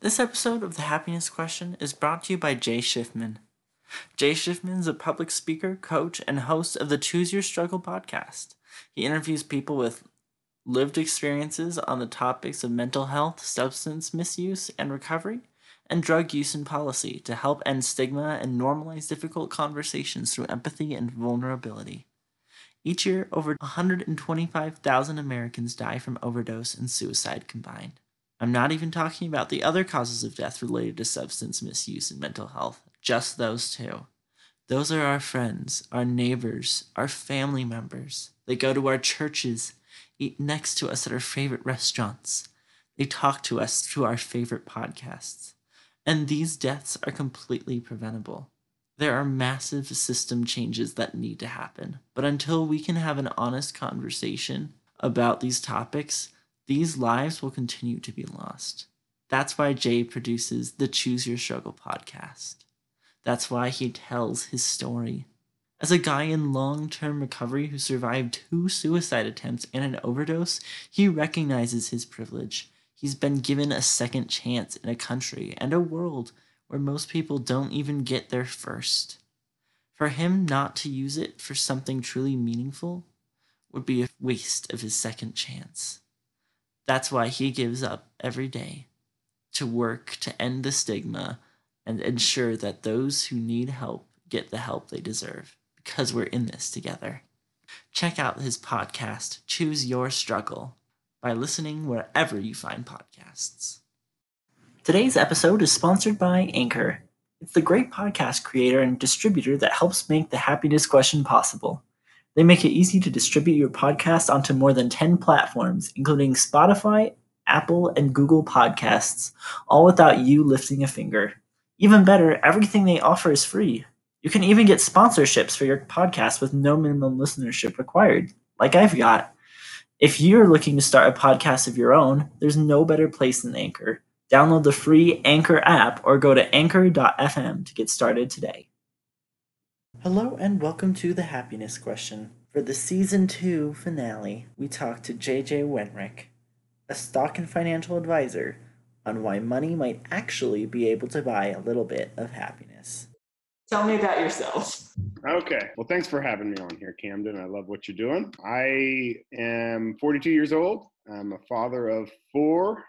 This episode of The Happiness Question is brought to you by Jay Schiffman. Jay Schiffman is a public speaker, coach, and host of the Choose Your Struggle podcast. He interviews people with lived experiences on the topics of mental health, substance misuse and recovery, and drug use and policy to help end stigma and normalize difficult conversations through empathy and vulnerability. Each year, over 125,000 Americans die from overdose and suicide combined. I'm not even talking about the other causes of death related to substance misuse and mental health, just those two. Those are our friends, our neighbors, our family members. They go to our churches, eat next to us at our favorite restaurants. They talk to us through our favorite podcasts. And these deaths are completely preventable. There are massive system changes that need to happen. But until we can have an honest conversation about these topics, these lives will continue to be lost. That's why Jay produces the Choose Your Struggle podcast. That's why he tells his story. As a guy in long term recovery who survived two suicide attempts and an overdose, he recognizes his privilege. He's been given a second chance in a country and a world where most people don't even get their first. For him not to use it for something truly meaningful would be a waste of his second chance. That's why he gives up every day to work to end the stigma and ensure that those who need help get the help they deserve because we're in this together. Check out his podcast, Choose Your Struggle, by listening wherever you find podcasts. Today's episode is sponsored by Anchor. It's the great podcast creator and distributor that helps make the happiness question possible. They make it easy to distribute your podcast onto more than 10 platforms, including Spotify, Apple, and Google Podcasts, all without you lifting a finger. Even better, everything they offer is free. You can even get sponsorships for your podcast with no minimum listenership required, like I've got. If you're looking to start a podcast of your own, there's no better place than Anchor. Download the free Anchor app or go to anchor.fm to get started today. Hello and welcome to the Happiness Question. For the season two finale, we talked to JJ Wenrick, a stock and financial advisor, on why money might actually be able to buy a little bit of happiness. Tell me about yourself. Okay. Well, thanks for having me on here, Camden. I love what you're doing. I am 42 years old. I'm a father of four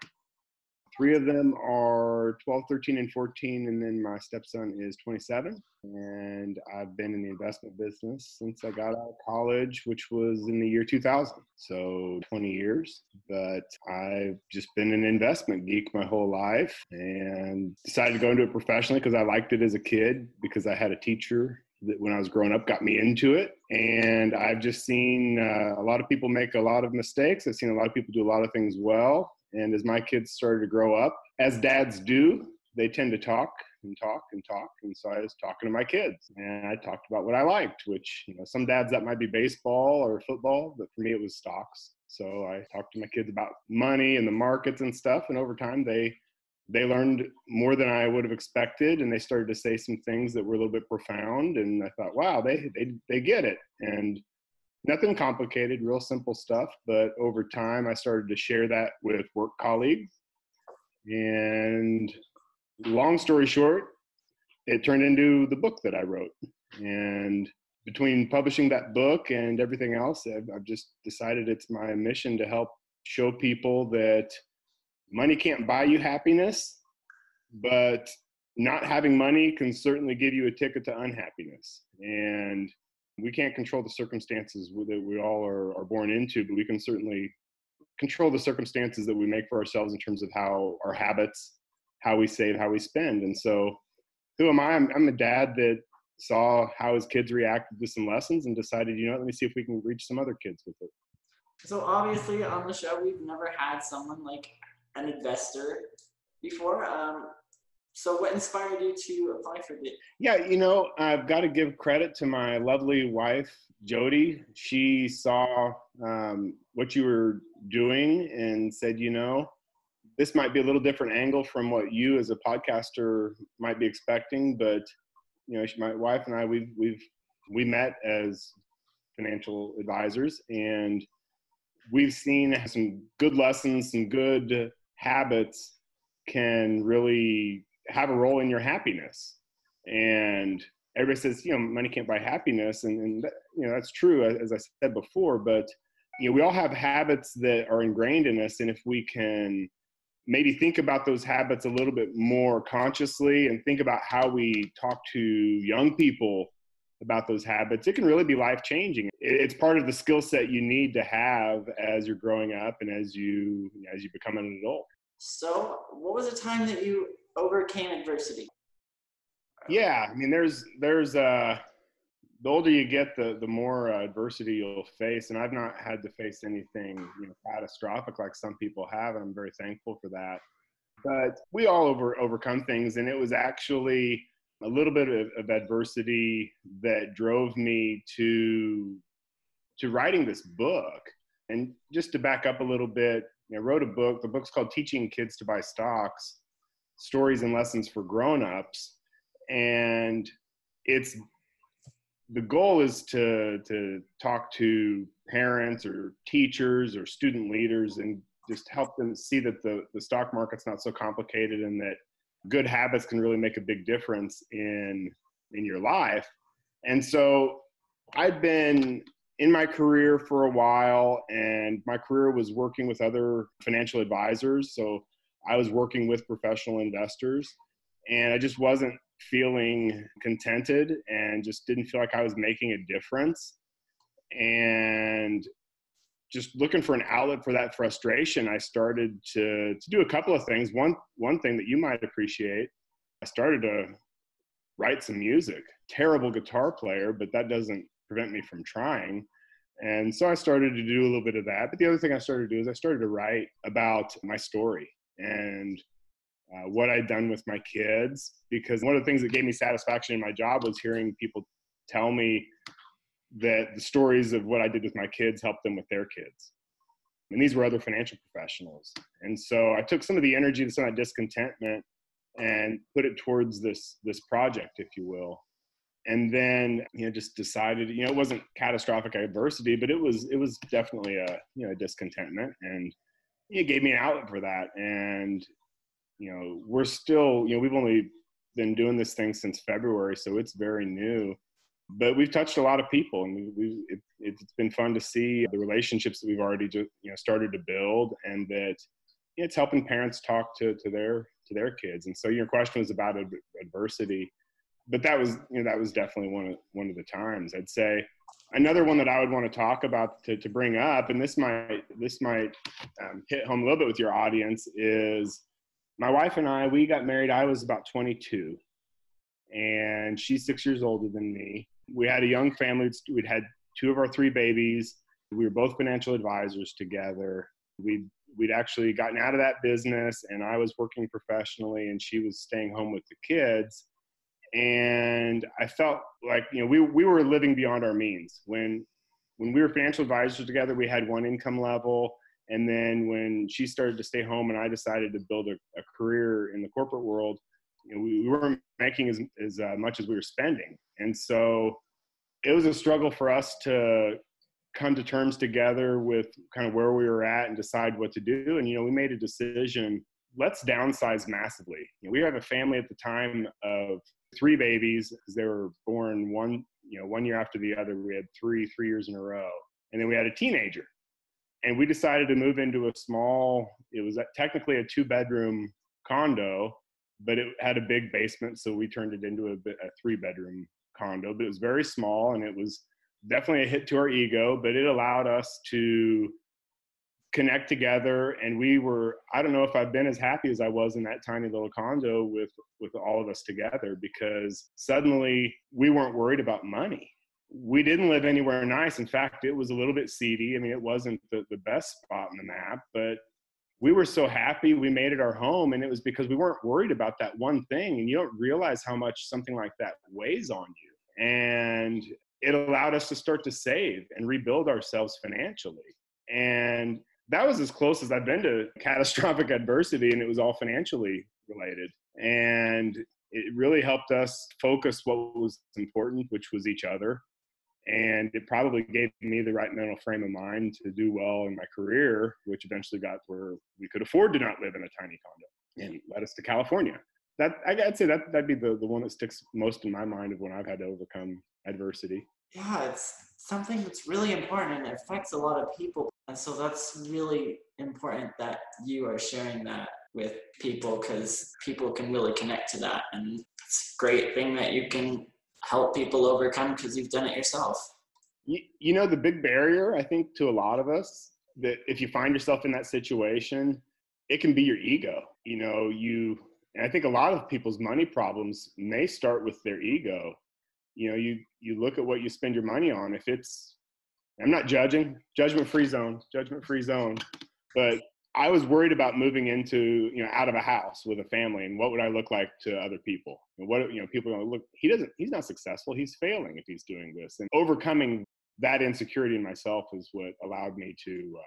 Three of them are 12, 13, and 14, and then my stepson is 27. And I've been in the investment business since I got out of college, which was in the year 2000. So 20 years. But I've just been an investment geek my whole life and decided to go into it professionally because I liked it as a kid because I had a teacher that when I was growing up got me into it. And I've just seen uh, a lot of people make a lot of mistakes. I've seen a lot of people do a lot of things well. And as my kids started to grow up, as dads do, they tend to talk and talk and talk. And so I was talking to my kids and I talked about what I liked, which, you know, some dads that might be baseball or football, but for me it was stocks. So I talked to my kids about money and the markets and stuff. And over time they they learned more than I would have expected, and they started to say some things that were a little bit profound. And I thought, wow, they they they get it. And nothing complicated, real simple stuff. But over time, I started to share that with work colleagues. And long story short, it turned into the book that I wrote. And between publishing that book and everything else, I've, I've just decided it's my mission to help show people that money can't buy you happiness, but not having money can certainly give you a ticket to unhappiness. And we can't control the circumstances that we all are, are born into, but we can certainly control the circumstances that we make for ourselves in terms of how our habits, how we save, how we spend. And so, who am I? I'm, I'm a dad that saw how his kids reacted to some lessons and decided, you know, let me see if we can reach some other kids with it. So obviously on the show, we've never had someone like an investor before. Um, so, what inspired you to apply for it? Yeah, you know, I've got to give credit to my lovely wife, Jody. She saw um, what you were doing and said, you know, this might be a little different angle from what you as a podcaster might be expecting, but you know, my wife and I, we've we've we met as financial advisors, and we've seen some good lessons, some good habits can really have a role in your happiness. And everybody says, you know, money can't buy happiness. And, and that, you know, that's true, as I said before, but, you know, we all have habits that are ingrained in us. And if we can maybe think about those habits a little bit more consciously and think about how we talk to young people about those habits, it can really be life changing. It's part of the skill set you need to have as you're growing up and as you as you become an adult. So, what was a time that you overcame adversity? Yeah, I mean, there's there's uh, the older you get, the the more uh, adversity you'll face, and I've not had to face anything you know catastrophic like some people have, and I'm very thankful for that. But we all over overcome things, and it was actually a little bit of, of adversity that drove me to to writing this book. And just to back up a little bit, I wrote a book. The book's called Teaching Kids to Buy Stocks: Stories and Lessons for Grown-ups, and it's the goal is to to talk to parents or teachers or student leaders and just help them see that the, the stock market's not so complicated and that good habits can really make a big difference in in your life and so i've been in my career for a while and my career was working with other financial advisors so i was working with professional investors and i just wasn't feeling contented and just didn't feel like i was making a difference and just looking for an outlet for that frustration, I started to to do a couple of things. One one thing that you might appreciate, I started to write some music. Terrible guitar player, but that doesn't prevent me from trying. And so I started to do a little bit of that. But the other thing I started to do is I started to write about my story and uh, what I'd done with my kids. Because one of the things that gave me satisfaction in my job was hearing people tell me that the stories of what I did with my kids helped them with their kids. And these were other financial professionals. And so I took some of the energy, some of that discontentment, and put it towards this this project, if you will. And then you know just decided, you know, it wasn't catastrophic adversity, but it was it was definitely a you know discontentment, and it gave me an outlet for that. And you know, we're still, you know, we've only been doing this thing since February, so it's very new but we've touched a lot of people and we, it, has been fun to see the relationships that we've already just, you know started to build and that it's helping parents talk to, to their to their kids and so your question was about adversity but that was you know that was definitely one of one of the times i'd say another one that i would want to talk about to, to bring up and this might this might um, hit home a little bit with your audience is my wife and i we got married i was about 22 and she's six years older than me we had a young family. We'd had two of our three babies. We were both financial advisors together. We'd we'd actually gotten out of that business, and I was working professionally, and she was staying home with the kids. And I felt like you know we we were living beyond our means when when we were financial advisors together. We had one income level, and then when she started to stay home, and I decided to build a, a career in the corporate world, you know, we, we weren't making as as uh, much as we were spending, and so it was a struggle for us to come to terms together with kind of where we were at and decide what to do. And, you know, we made a decision let's downsize massively. You know, we have a family at the time of three babies because they were born one, you know, one year after the other. We had three, three years in a row. And then we had a teenager. And we decided to move into a small, it was technically a two bedroom condo, but it had a big basement. So we turned it into a, a three bedroom condo, but it was very small and it was definitely a hit to our ego, but it allowed us to connect together and we were i don't know if i've been as happy as i was in that tiny little condo with with all of us together because suddenly we weren't worried about money. We didn't live anywhere nice. In fact it was a little bit seedy. I mean it wasn't the, the best spot in the map but we were so happy we made it our home and it was because we weren't worried about that one thing and you don't realize how much something like that weighs on you. And it allowed us to start to save and rebuild ourselves financially. And that was as close as i've been to catastrophic adversity and it was all financially related and it really helped us focus what was important which was each other and it probably gave me the right mental frame of mind to do well in my career which eventually got where we could afford to not live in a tiny condo and led us to California. That I'd say that that'd be the, the one that sticks most in my mind of when I've had to overcome adversity. Yeah, it's something that's really important and it affects a lot of people. And so that's really important that you are sharing that with people because people can really connect to that. And it's a great thing that you can help people overcome because you've done it yourself. You, you know, the big barrier, I think, to a lot of us that if you find yourself in that situation, it can be your ego. You know, you, and I think a lot of people's money problems may start with their ego. You know, you, you look at what you spend your money on. If it's, I'm not judging, judgment free zone, judgment free zone, but I was worried about moving into, you know, out of a house with a family and what would I look like to other people? And what, you know, people are going to look, he doesn't, he's not successful. He's failing if he's doing this. And overcoming that insecurity in myself is what allowed me to, uh,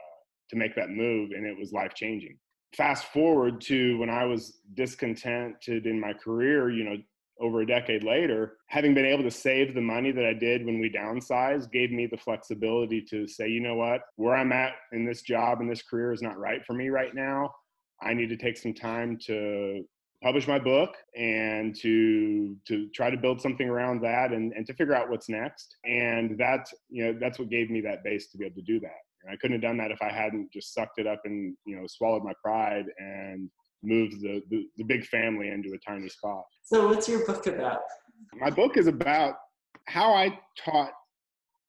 to make that move. And it was life changing. Fast forward to when I was discontented in my career, you know, over a decade later, having been able to save the money that I did when we downsized gave me the flexibility to say, you know what, where I'm at in this job and this career is not right for me right now. I need to take some time to publish my book and to to try to build something around that and, and to figure out what's next. And that, you know, that's what gave me that base to be able to do that. And I couldn't have done that if I hadn't just sucked it up and, you know, swallowed my pride and moved the, the, the big family into a tiny spot. So, what's your book about? My book is about how I taught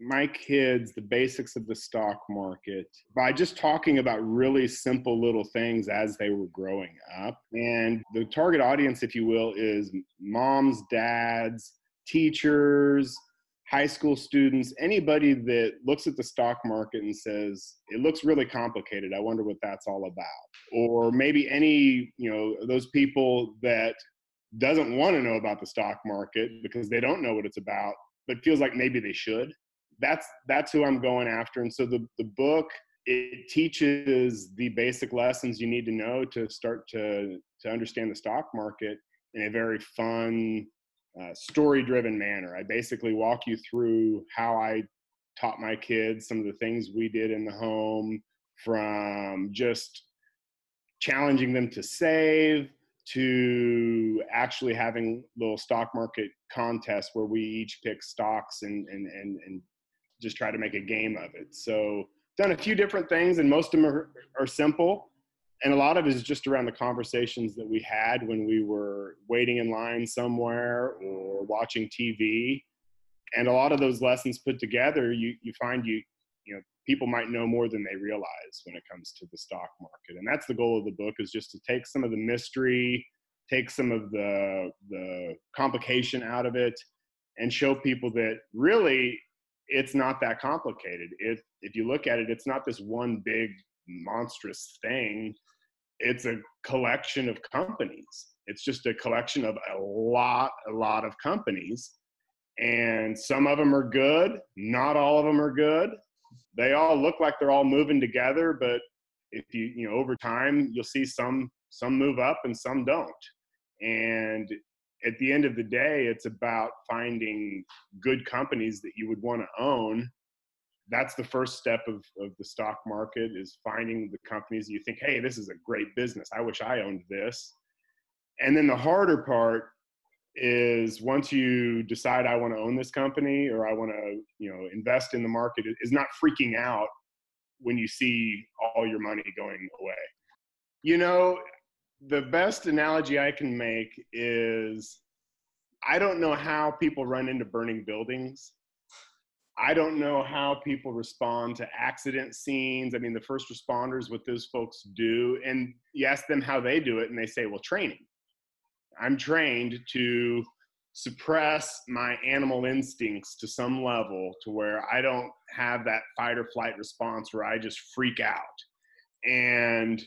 my kids the basics of the stock market by just talking about really simple little things as they were growing up. And the target audience, if you will, is moms, dads, teachers, high school students, anybody that looks at the stock market and says, it looks really complicated. I wonder what that's all about. Or maybe any, you know, those people that doesn't want to know about the stock market because they don't know what it's about, but feels like maybe they should. That's that's who I'm going after. And so the the book it teaches the basic lessons you need to know to start to to understand the stock market in a very fun, uh, story driven manner. I basically walk you through how I taught my kids some of the things we did in the home from just challenging them to save to actually having little stock market contests where we each pick stocks and, and, and, and just try to make a game of it. So done a few different things and most of them are, are simple and a lot of it is just around the conversations that we had when we were waiting in line somewhere or watching TV. And a lot of those lessons put together, you, you find you, you know, people might know more than they realize when it comes to the stock market. And that's the goal of the book is just to take some of the mystery, take some of the, the complication out of it and show people that really it's not that complicated. It, if you look at it, it's not this one big monstrous thing. It's a collection of companies. It's just a collection of a lot, a lot of companies. And some of them are good, not all of them are good. They all look like they're all moving together, but if you, you know, over time, you'll see some some move up and some don't. And at the end of the day, it's about finding good companies that you would want to own that's the first step of, of the stock market is finding the companies you think hey this is a great business. I wish i owned this. And then the harder part is once you decide i want to own this company or i want to you know invest in the market is not freaking out when you see all your money going away. You know the best analogy i can make is i don't know how people run into burning buildings I don't know how people respond to accident scenes. I mean, the first responders, what those folks do, and you ask them how they do it, and they say, well, training. I'm trained to suppress my animal instincts to some level to where I don't have that fight or flight response where I just freak out. And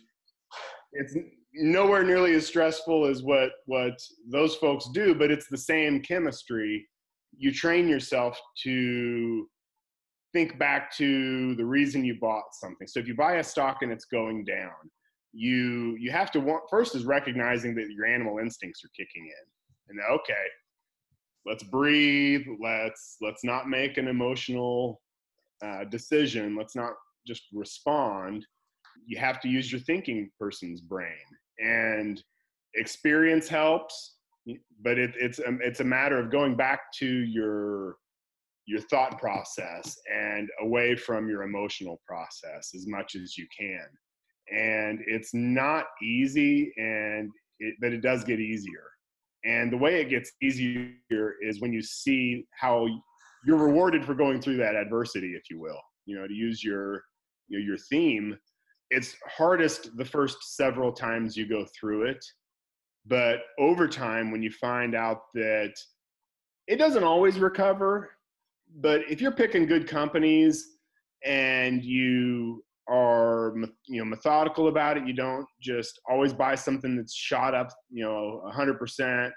it's nowhere nearly as stressful as what what those folks do, but it's the same chemistry you train yourself to think back to the reason you bought something. So if you buy a stock and it's going down, you you have to want first is recognizing that your animal instincts are kicking in. And okay, let's breathe. Let's let's not make an emotional uh, decision. Let's not just respond. You have to use your thinking person's brain. And experience helps, but it, it's um, it's a matter of going back to your your thought process and away from your emotional process as much as you can. And it's not easy, and it, but it does get easier. And the way it gets easier is when you see how you're rewarded for going through that adversity, if you will. You know, to use your your theme, it's hardest the first several times you go through it, but over time, when you find out that it doesn't always recover, but if you're picking good companies and you are you know methodical about it you don't just always buy something that's shot up you know 100%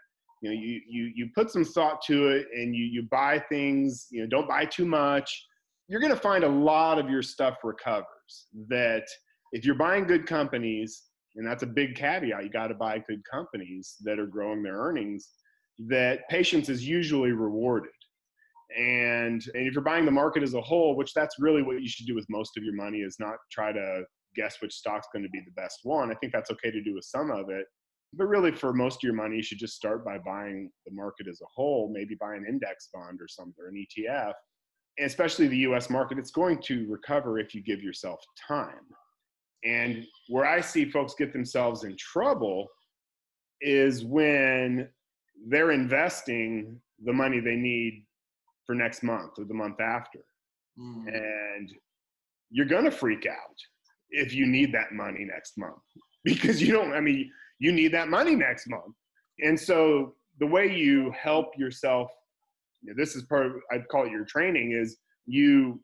you know you you you put some thought to it and you you buy things you know don't buy too much. You're going to find a lot of your stuff recovers that if you're buying good companies and that's a big caveat you got to buy good companies that are growing their earnings that patience is usually rewarded. And and if you're buying the market as a whole which that's really what you should do with most of your money is not try to guess which stock's going to be the best one i think that's okay to do with some of it. But really for most of your money you should just start by buying the market as a whole maybe buy an index fund or something or an etf and especially the us market it's going to recover if you give yourself time and where i see folks get themselves in trouble is when they're investing the money they need for next month or the month after. Mm. And you're going to freak out if you need that money next month because you don't, I mean, you need that money next month. And so the way you help yourself, you know, this is part of, I'd call it your training is you,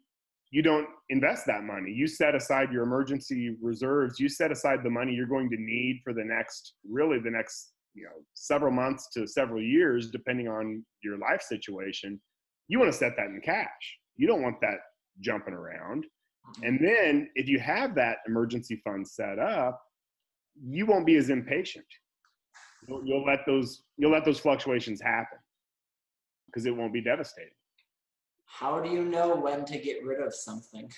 you don't invest that money. You set aside your emergency reserves. You set aside the money you're going to need for the next, really the next, you know, several months to several years, depending on your life situation you want to set that in cash. You don't want that jumping around. Mm-hmm. And then if you have that emergency fund set up, you won't be as impatient. You'll, you'll let those you'll let those fluctuations happen because it won't be devastating. How do you know when to get rid of something?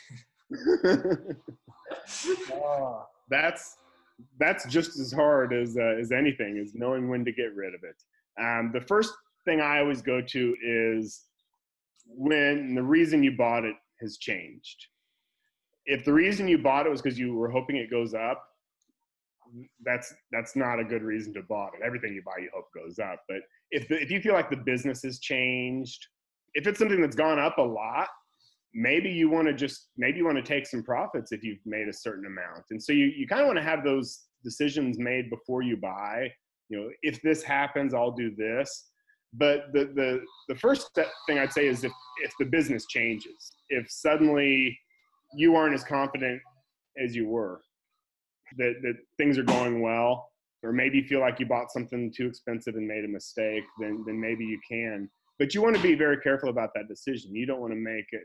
oh, that's that's just as hard as uh, as anything is knowing when to get rid of it. Um, the first thing I always go to is when the reason you bought it has changed. If the reason you bought it was because you were hoping it goes up, that's that's not a good reason to buy it. Everything you buy, you hope goes up. But if the, if you feel like the business has changed, if it's something that's gone up a lot, maybe you want to just maybe you want to take some profits if you've made a certain amount. And so you you kind of want to have those decisions made before you buy. You know, if this happens, I'll do this. But the, the, the first thing I'd say is if, if the business changes, if suddenly you aren't as confident as you were, that, that things are going well, or maybe you feel like you bought something too expensive and made a mistake, then, then maybe you can. But you want to be very careful about that decision. You don't want to make it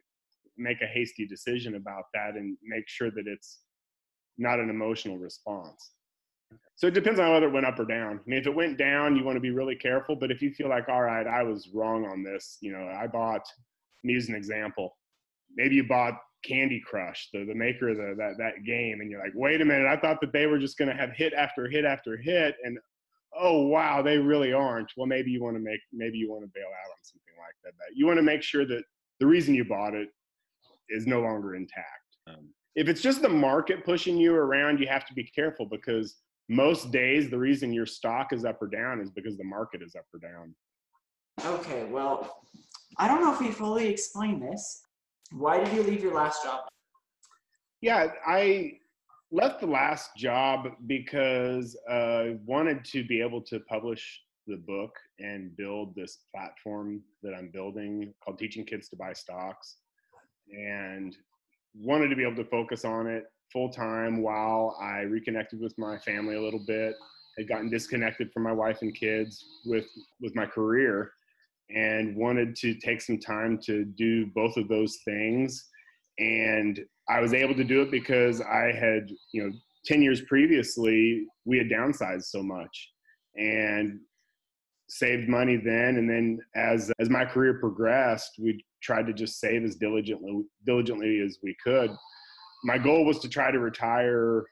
make a hasty decision about that and make sure that it's not an emotional response. So it depends on whether it went up or down. I mean, if it went down, you want to be really careful. But if you feel like, all right, I was wrong on this, you know, I bought, me as an example, maybe you bought Candy Crush, the, the maker of the, that, that game, and you're like, wait a minute, I thought that they were just going to have hit after hit after hit. And oh, wow, they really aren't. Well, maybe you want to make, maybe you want to bail out on something like that. But you want to make sure that the reason you bought it is no longer intact. Um, if it's just the market pushing you around, you have to be careful because most days the reason your stock is up or down is because the market is up or down. Okay, well, I don't know if you fully explained this. Why did you leave your last job? Yeah, I left the last job because I wanted to be able to publish the book and build this platform that I'm building called Teaching Kids to Buy Stocks and wanted to be able to focus on it full time while I reconnected with my family a little bit. Had gotten disconnected from my wife and kids with with my career, and wanted to take some time to do both of those things. And I was able to do it because I had, you know, 10 years previously, we had downsized so much and saved money then. And then as, as my career progressed, we tried to just save as diligently, diligently as we could my goal was to try to retire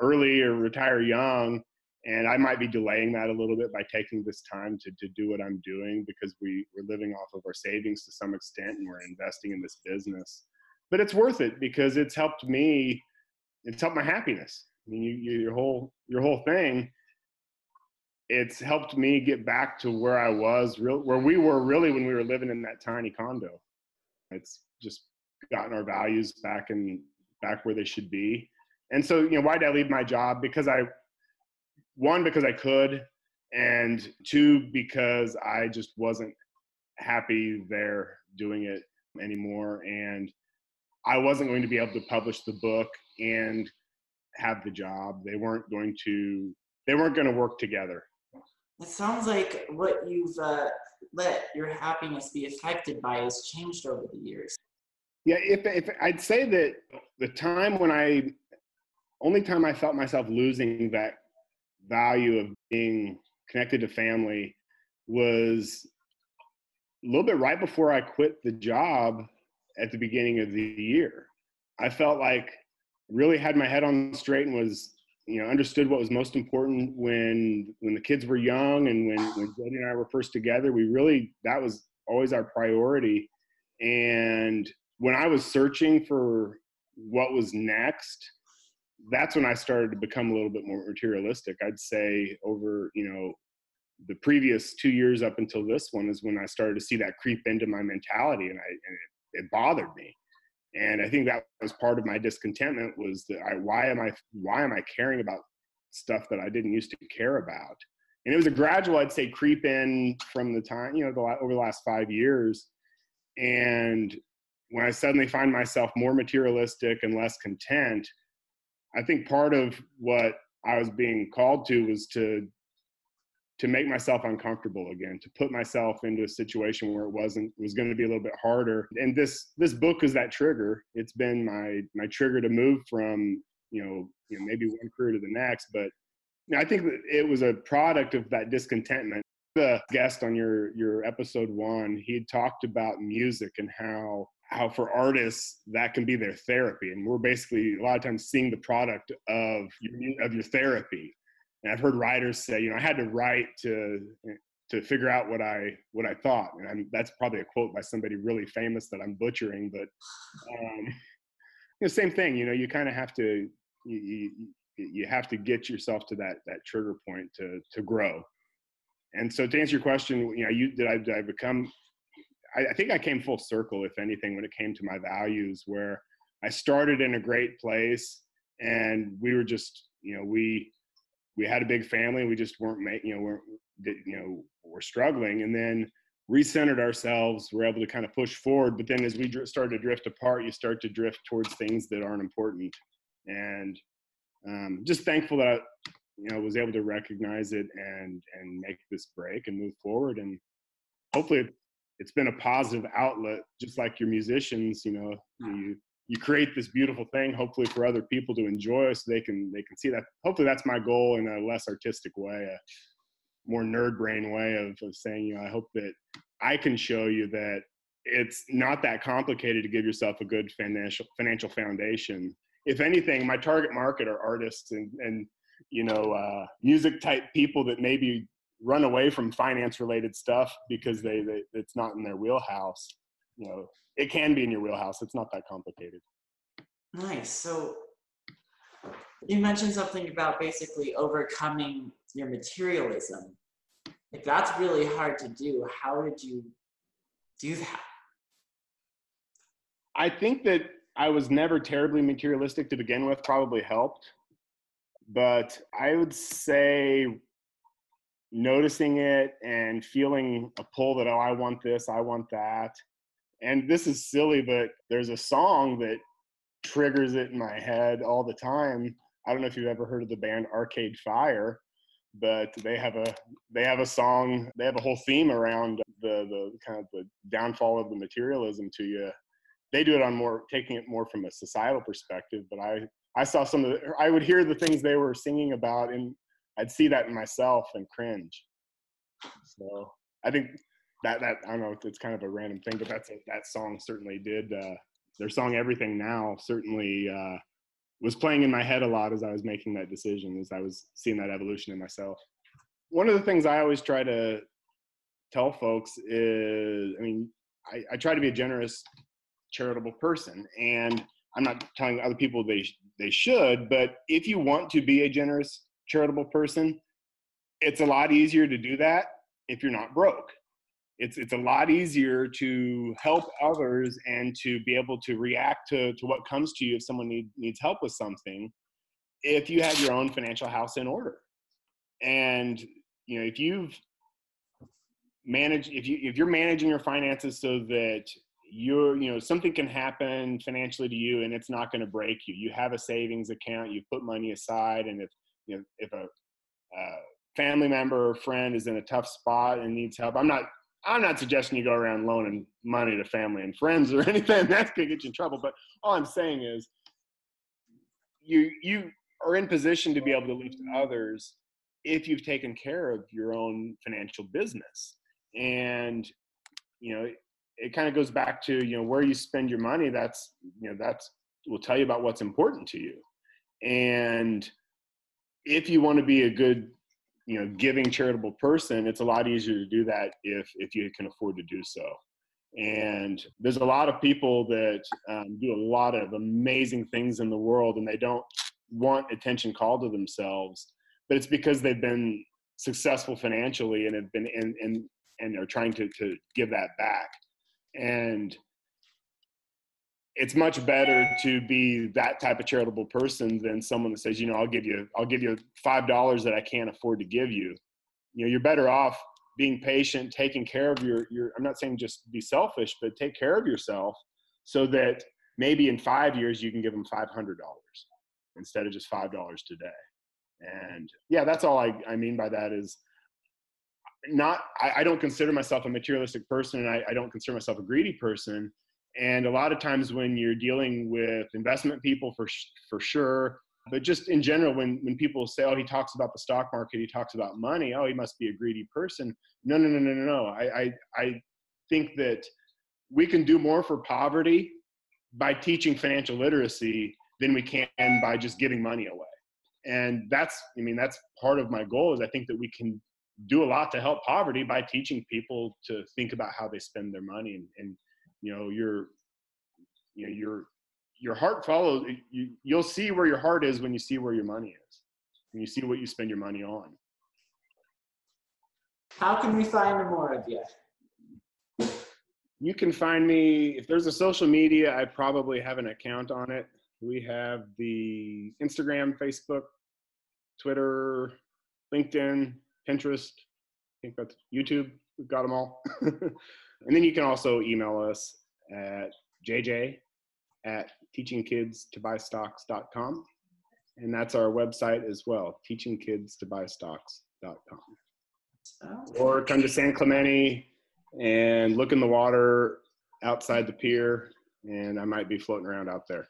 early or retire young and I might be delaying that a little bit by taking this time to, to do what I'm doing because we, we're living off of our savings to some extent and we're investing in this business. But it's worth it because it's helped me, it's helped my happiness. I mean, you, you, your whole your whole thing. It's helped me get back to where I was, real where we were really when we were living in that tiny condo. It's just gotten our values back and back where they should be. And so, you know, why did I leave my job? Because I one because I could, and two because I just wasn't happy there doing it anymore, and I wasn't going to be able to publish the book and have the job. They weren't going to. They weren't going to work together. It sounds like what you've uh, let your happiness be affected by has changed over the years. Yeah, if, if I'd say that the time when I, only time I felt myself losing that value of being connected to family was a little bit right before I quit the job at the beginning of the year. I felt like really had my head on straight and was you know understood what was most important when when the kids were young and when when Jody and I were first together. We really that was always our priority. And when I was searching for what was next, that's when I started to become a little bit more materialistic. I'd say over, you know, the previous two years up until this one is when I started to see that creep into my mentality and I, and it, it bothered me. And I think that was part of my discontentment was that I, why am I, why am I caring about stuff that I didn't used to care about? And it was a gradual, I'd say, creep in from the time, you know, the, over the last five years. And when I suddenly find myself more materialistic and less content, I think part of what I was being called to was to to make myself uncomfortable again, to put myself into a situation where it wasn't was going to be a little bit harder. And this this book is that trigger. It's been my my trigger to move from you know you know maybe one career to the next, but you know, I think it was a product of that discontentment. The guest on your your episode one, he talked about music and how how for artists that can be their therapy and we're basically a lot of times seeing the product of your, of your therapy and i've heard writers say you know i had to write to to figure out what i what i thought. And I'm, that's probably a quote by somebody really famous that i'm butchering but um you know same thing you know you kind of have to you, you you have to get yourself to that that trigger point to to grow. And so to answer your question you know you did i, did I become I, I think I came full circle, if anything, when it came to my values, where I started in a great place and we were just, you know, we we had a big family. We just weren't making, you know, we're you know, we're struggling, and then recentered ourselves. We're able to kind of push forward. But then as we dr- started to drift apart, you start to drift towards things that aren't important. And um, just thankful that I, you know was able to recognize it and and make this break and move forward. And hopefully, it's been a positive outlet, just like your musicians. You know, you you create this beautiful thing, hopefully for other people to enjoy, so they can they can see that. Hopefully, that's my goal in a less artistic way, a more nerd brain way of, of saying, you know, I hope that I can show you that it's not that complicated to give yourself a good financial financial foundation. If anything, my target market are artists and and you know uh, music type people that maybe run away from finance related stuff because they, they it's not in their wheelhouse you know it can be in your wheelhouse. It's not that complicated. Nice. So you mentioned something about basically overcoming your materialism. If that's really hard to do how did you do that? I think that i was never terribly materialistic to begin with probably helped. But i would say noticing it and feeling a pull that oh i want this i want that and this is silly but there's a song that triggers it in my head all the time i don't know if you've ever heard of the band arcade fire but they have a they have a song they have a whole theme around the the kind of the downfall of the materialism to you they do it on more taking it more from a societal perspective but i i saw some of the i would hear the things they were singing about and I'd see that in myself and cringe. So I think that that I don't know it's kind of a random thing, but that's a, that song certainly did. Uh, their song "Everything Now" certainly uh, was playing in my head a lot as I was making that decision, as I was seeing that evolution in myself. One of the things I always try to tell folks is, I mean, I, I try to be a generous, charitable person, and I'm not telling other people they they should, but if you want to be a generous, charitable person, it's a lot easier to do that if you're not broke. It's it's a lot easier to help others and to be able to react to, to what comes to you if someone need, needs help with something if you have your own financial house in order. And you know, if you've managed if you if you're managing your finances so that you're you know something can happen financially to you and it's not going to break you you have a savings account you put money aside and if you know if a uh, family member or friend is in a tough spot and needs help i'm not i'm not suggesting you go around loaning money to family and friends or anything. That's to get you in trouble. But all i'm saying is you you are in position to be able to leave to others if you've taken care of your own financial business. And you know it kind of goes back to you know where you spend your money that's you know that's will tell you about what's important to you. And if you want to be a good you know giving charitable person it's a lot easier to do that if if you can afford to do so. And there's a lot of people that um, do a lot of amazing things in the world and they don't want attention called to themselves but it's because they've been successful financially and have been in, in and are trying to, to give that back. And it's much better to be that type of charitable person than someone that says you know i'll give you i'll give you five dollars that i can't afford to give you. You know you're better off being patient taking care of your your i'm not saying just be selfish but take care of yourself so that maybe in five years you can give them five hundred dollars instead of just five dollars today. And yeah that's all I, I mean by that is not I, I, don't consider myself a materialistic person and I, I, don't consider myself a greedy person and a lot of times when you're dealing with investment people for for sure but just in general when when people say oh he talks about the stock market he talks about money oh he must be a greedy person. No no no no no no. I i, I think that we can do more for poverty by teaching financial literacy than we can by just giving money away. And that's i mean that's part of my goal is i think that we can do a lot to help poverty by teaching people to think about how they spend their money and, and you know your you know your your heart follows you you'll see where your heart is when you see where your money is and you see what you spend your money on how can we find more of you you can find me if there's a social media i probably have an account on it we have the instagram facebook twitter linkedin Pinterest. I think that's YouTube. We've got them all. and then you can also email us at jj at teachingkidstobuystocks.com. And that's our website as well, teachingkidstobuystocks.com. Oh. Or come to San Clemente and look in the water outside the pier, and I might be floating around out there.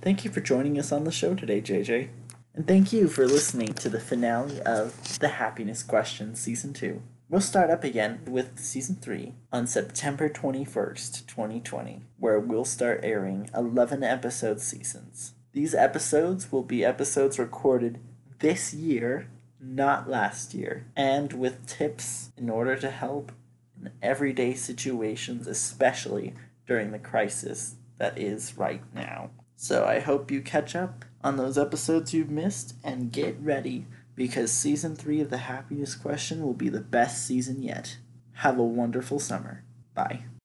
Thank you for joining us on the show today, JJ. And thank you for listening to the finale of The Happiness Question Season 2. We'll start up again with Season 3 on September 21st, 2020, where we'll start airing 11 episode seasons. These episodes will be episodes recorded this year, not last year, and with tips in order to help in everyday situations, especially during the crisis that is right now. So I hope you catch up on those episodes you've missed and get ready because season 3 of The Happiness Question will be the best season yet. Have a wonderful summer. Bye.